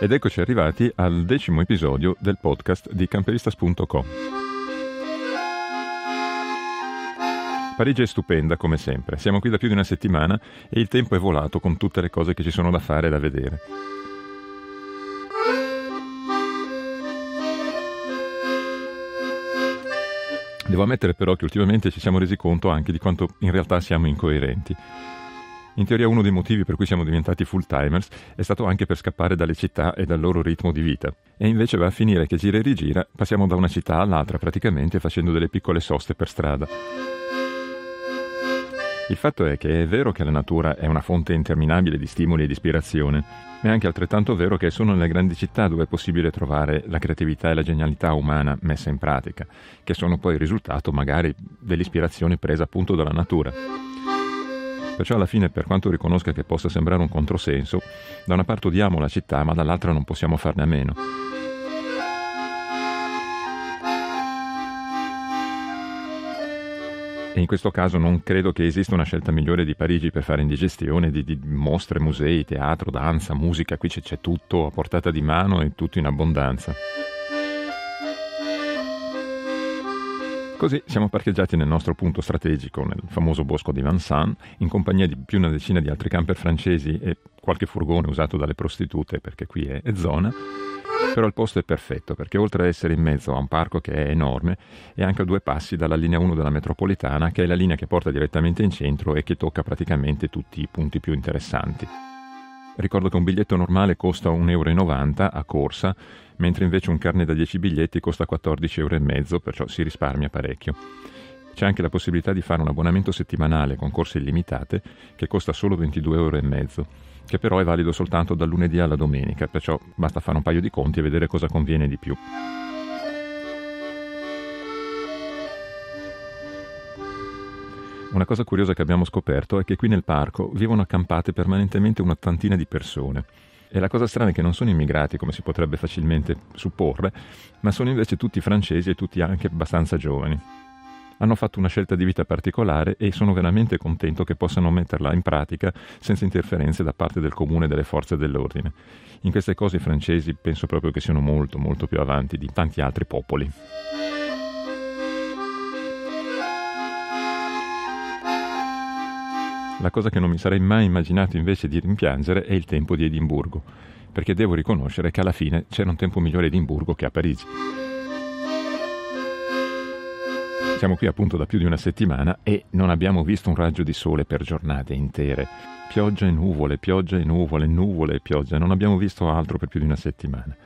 Ed eccoci arrivati al decimo episodio del podcast di camperistas.com. Parigi è stupenda come sempre, siamo qui da più di una settimana e il tempo è volato con tutte le cose che ci sono da fare e da vedere. Devo ammettere però che ultimamente ci siamo resi conto anche di quanto in realtà siamo incoerenti. In teoria uno dei motivi per cui siamo diventati full timers è stato anche per scappare dalle città e dal loro ritmo di vita. E invece va a finire che gira e rigira passiamo da una città all'altra praticamente facendo delle piccole soste per strada. Il fatto è che è vero che la natura è una fonte interminabile di stimoli e di ispirazione, ma è anche altrettanto vero che è solo nelle grandi città dove è possibile trovare la creatività e la genialità umana messa in pratica, che sono poi il risultato magari dell'ispirazione presa appunto dalla natura. Perciò alla fine, per quanto riconosca che possa sembrare un controsenso, da una parte odiamo la città, ma dall'altra non possiamo farne a meno. E in questo caso non credo che esista una scelta migliore di Parigi per fare indigestione di, di mostre, musei, teatro, danza, musica. Qui c'è, c'è tutto a portata di mano e tutto in abbondanza. Così siamo parcheggiati nel nostro punto strategico, nel famoso bosco di Vincennes, in compagnia di più una decina di altri camper francesi e qualche furgone usato dalle prostitute, perché qui è zona. Però il posto è perfetto perché oltre ad essere in mezzo a un parco che è enorme, è anche a due passi dalla linea 1 della metropolitana, che è la linea che porta direttamente in centro e che tocca praticamente tutti i punti più interessanti. Ricordo che un biglietto normale costa 1,90 euro a corsa, mentre invece un carne da 10 biglietti costa 14,5 euro, perciò si risparmia parecchio. C'è anche la possibilità di fare un abbonamento settimanale con corse illimitate che costa solo 22,5 euro, che però è valido soltanto dal lunedì alla domenica, perciò basta fare un paio di conti e vedere cosa conviene di più. Una cosa curiosa che abbiamo scoperto è che qui nel parco vivono accampate permanentemente un'ottantina di persone. E la cosa strana è che non sono immigrati, come si potrebbe facilmente supporre, ma sono invece tutti francesi e tutti anche abbastanza giovani. Hanno fatto una scelta di vita particolare e sono veramente contento che possano metterla in pratica senza interferenze da parte del comune e delle forze dell'ordine. In queste cose i francesi penso proprio che siano molto, molto più avanti di tanti altri popoli. La cosa che non mi sarei mai immaginato invece di rimpiangere è il tempo di Edimburgo, perché devo riconoscere che alla fine c'era un tempo migliore a Edimburgo che a Parigi. Siamo qui appunto da più di una settimana e non abbiamo visto un raggio di sole per giornate intere. Pioggia e nuvole, pioggia e nuvole, nuvole e pioggia, non abbiamo visto altro per più di una settimana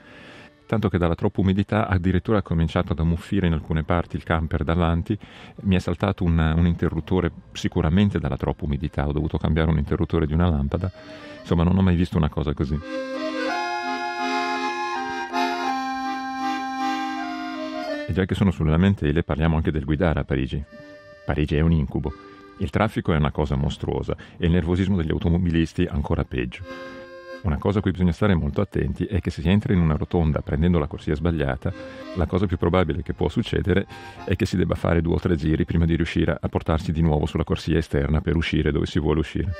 tanto che dalla troppa umidità addirittura ha cominciato ad ammuffire in alcune parti il camper davanti, mi è saltato un, un interruttore sicuramente dalla troppa umidità, ho dovuto cambiare un interruttore di una lampada, insomma non ho mai visto una cosa così. E già che sono sulle lamentele parliamo anche del guidare a Parigi. Parigi è un incubo. Il traffico è una cosa mostruosa e il nervosismo degli automobilisti ancora peggio. Una cosa a cui bisogna stare molto attenti è che se si entra in una rotonda prendendo la corsia sbagliata, la cosa più probabile che può succedere è che si debba fare due o tre giri prima di riuscire a portarsi di nuovo sulla corsia esterna per uscire dove si vuole uscire.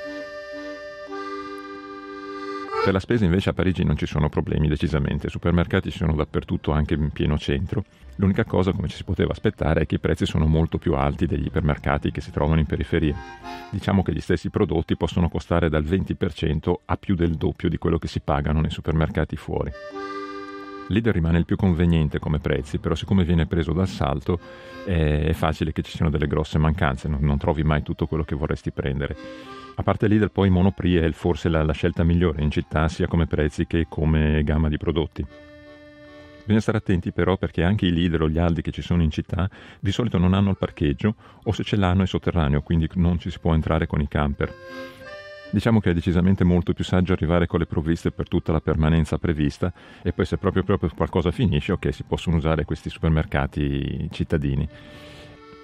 Per la spesa invece a Parigi non ci sono problemi decisamente, i supermercati sono dappertutto anche in pieno centro. L'unica cosa, come ci si poteva aspettare, è che i prezzi sono molto più alti degli ipermercati che si trovano in periferia. Diciamo che gli stessi prodotti possono costare dal 20% a più del doppio di quello che si pagano nei supermercati fuori. L'Ider rimane il più conveniente come prezzi, però siccome viene preso d'assalto è facile che ci siano delle grosse mancanze, non, non trovi mai tutto quello che vorresti prendere. A parte Lidl, poi Monoprix è forse la, la scelta migliore in città, sia come prezzi che come gamma di prodotti. Bisogna stare attenti però perché anche i Lidl o gli Aldi che ci sono in città di solito non hanno il parcheggio o se ce l'hanno è sotterraneo, quindi non ci si può entrare con i camper. Diciamo che è decisamente molto più saggio arrivare con le provviste per tutta la permanenza prevista e poi se proprio, proprio qualcosa finisce, ok, si possono usare questi supermercati cittadini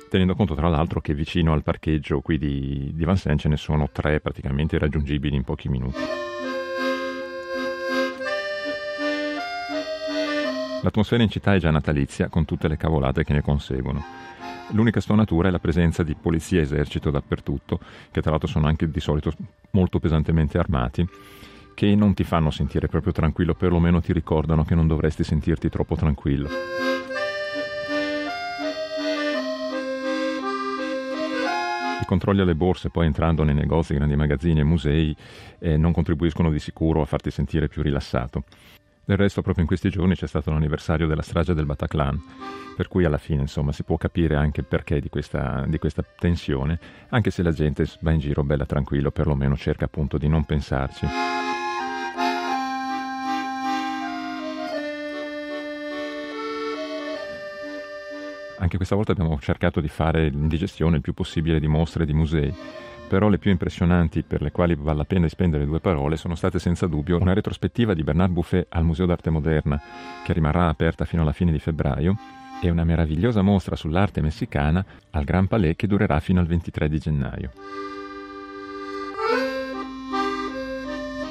tenendo conto tra l'altro che vicino al parcheggio qui di, di Vincennes ce ne sono tre praticamente raggiungibili in pochi minuti. L'atmosfera in città è già natalizia con tutte le cavolate che ne conseguono. L'unica stonatura è la presenza di polizia e esercito dappertutto, che tra l'altro sono anche di solito molto pesantemente armati, che non ti fanno sentire proprio tranquillo, perlomeno ti ricordano che non dovresti sentirti troppo tranquillo. Controlli alle borse, poi entrando nei negozi, grandi magazzini e musei, eh, non contribuiscono di sicuro a farti sentire più rilassato. Del resto, proprio in questi giorni c'è stato l'anniversario della strage del Bataclan, per cui alla fine, insomma, si può capire anche il perché di questa, di questa tensione, anche se la gente va in giro bella tranquillo, perlomeno cerca appunto di non pensarci. Anche questa volta abbiamo cercato di fare l'indigestione il più possibile di mostre e di musei, però le più impressionanti per le quali vale la pena spendere due parole sono state senza dubbio una retrospettiva di Bernard Buffet al Museo d'Arte Moderna, che rimarrà aperta fino alla fine di febbraio, e una meravigliosa mostra sull'arte messicana al Gran Palais che durerà fino al 23 di gennaio.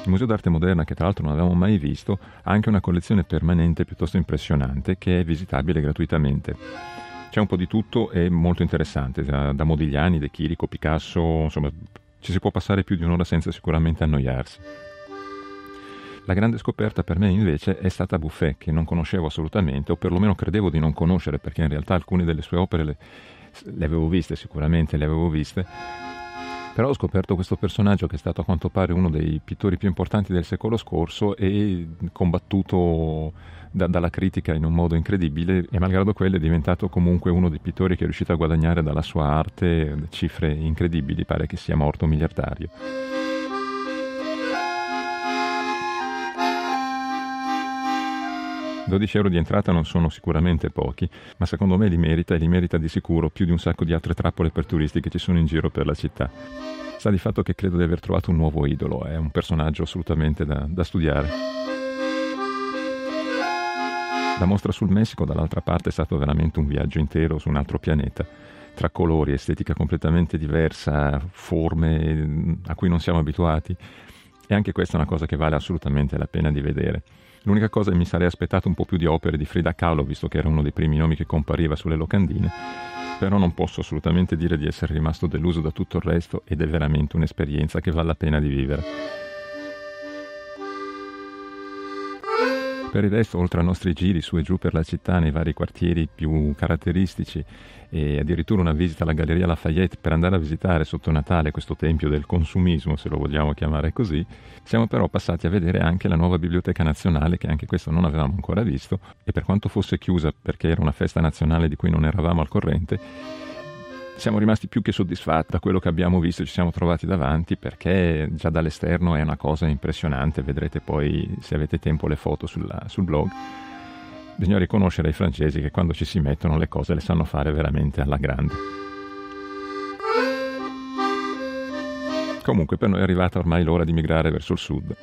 Il Museo d'Arte Moderna, che tra l'altro non avevamo mai visto, ha anche una collezione permanente piuttosto impressionante che è visitabile gratuitamente. C'è un po' di tutto e molto interessante, da, da Modigliani, De Chirico, Picasso, insomma ci si può passare più di un'ora senza sicuramente annoiarsi. La grande scoperta per me invece è stata Buffet, che non conoscevo assolutamente, o perlomeno credevo di non conoscere, perché in realtà alcune delle sue opere le, le avevo viste, sicuramente le avevo viste, però ho scoperto questo personaggio che è stato a quanto pare uno dei pittori più importanti del secolo scorso e combattuto da, dalla critica in un modo incredibile e malgrado quello è diventato comunque uno dei pittori che è riuscito a guadagnare dalla sua arte cifre incredibili, pare che sia morto miliardario. «12 euro di entrata non sono sicuramente pochi, ma secondo me li merita e li merita di sicuro più di un sacco di altre trappole per turisti che ci sono in giro per la città. Sta di fatto che credo di aver trovato un nuovo idolo, è un personaggio assolutamente da, da studiare. La mostra sul Messico, dall'altra parte, è stato veramente un viaggio intero su un altro pianeta, tra colori, estetica completamente diversa, forme a cui non siamo abituati. E anche questa è una cosa che vale assolutamente la pena di vedere. L'unica cosa è che mi sarei aspettato un po' più di opere di Frida Kahlo, visto che era uno dei primi nomi che compariva sulle locandine, però non posso assolutamente dire di essere rimasto deluso da tutto il resto ed è veramente un'esperienza che vale la pena di vivere. Per il resto, oltre ai nostri giri su e giù per la città, nei vari quartieri più caratteristici e addirittura una visita alla Galleria Lafayette per andare a visitare sotto Natale questo tempio del consumismo, se lo vogliamo chiamare così, siamo però passati a vedere anche la nuova Biblioteca Nazionale, che anche questo non avevamo ancora visto, e per quanto fosse chiusa perché era una festa nazionale di cui non eravamo al corrente, siamo rimasti più che soddisfatti da quello che abbiamo visto ci siamo trovati davanti perché già dall'esterno è una cosa impressionante, vedrete poi se avete tempo le foto sulla, sul blog. Bisogna riconoscere ai francesi che quando ci si mettono le cose le sanno fare veramente alla grande. Comunque per noi è arrivata ormai l'ora di migrare verso il sud,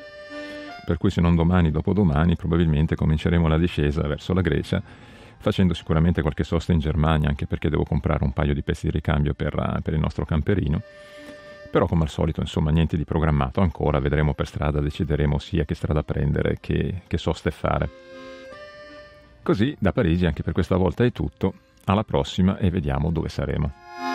per cui se non domani, dopodomani, probabilmente cominceremo la discesa verso la Grecia facendo sicuramente qualche sosta in Germania, anche perché devo comprare un paio di pezzi di ricambio per, eh, per il nostro camperino. Però come al solito, insomma, niente di programmato ancora, vedremo per strada, decideremo sia che strada prendere che, che soste fare. Così da Parigi anche per questa volta è tutto, alla prossima e vediamo dove saremo.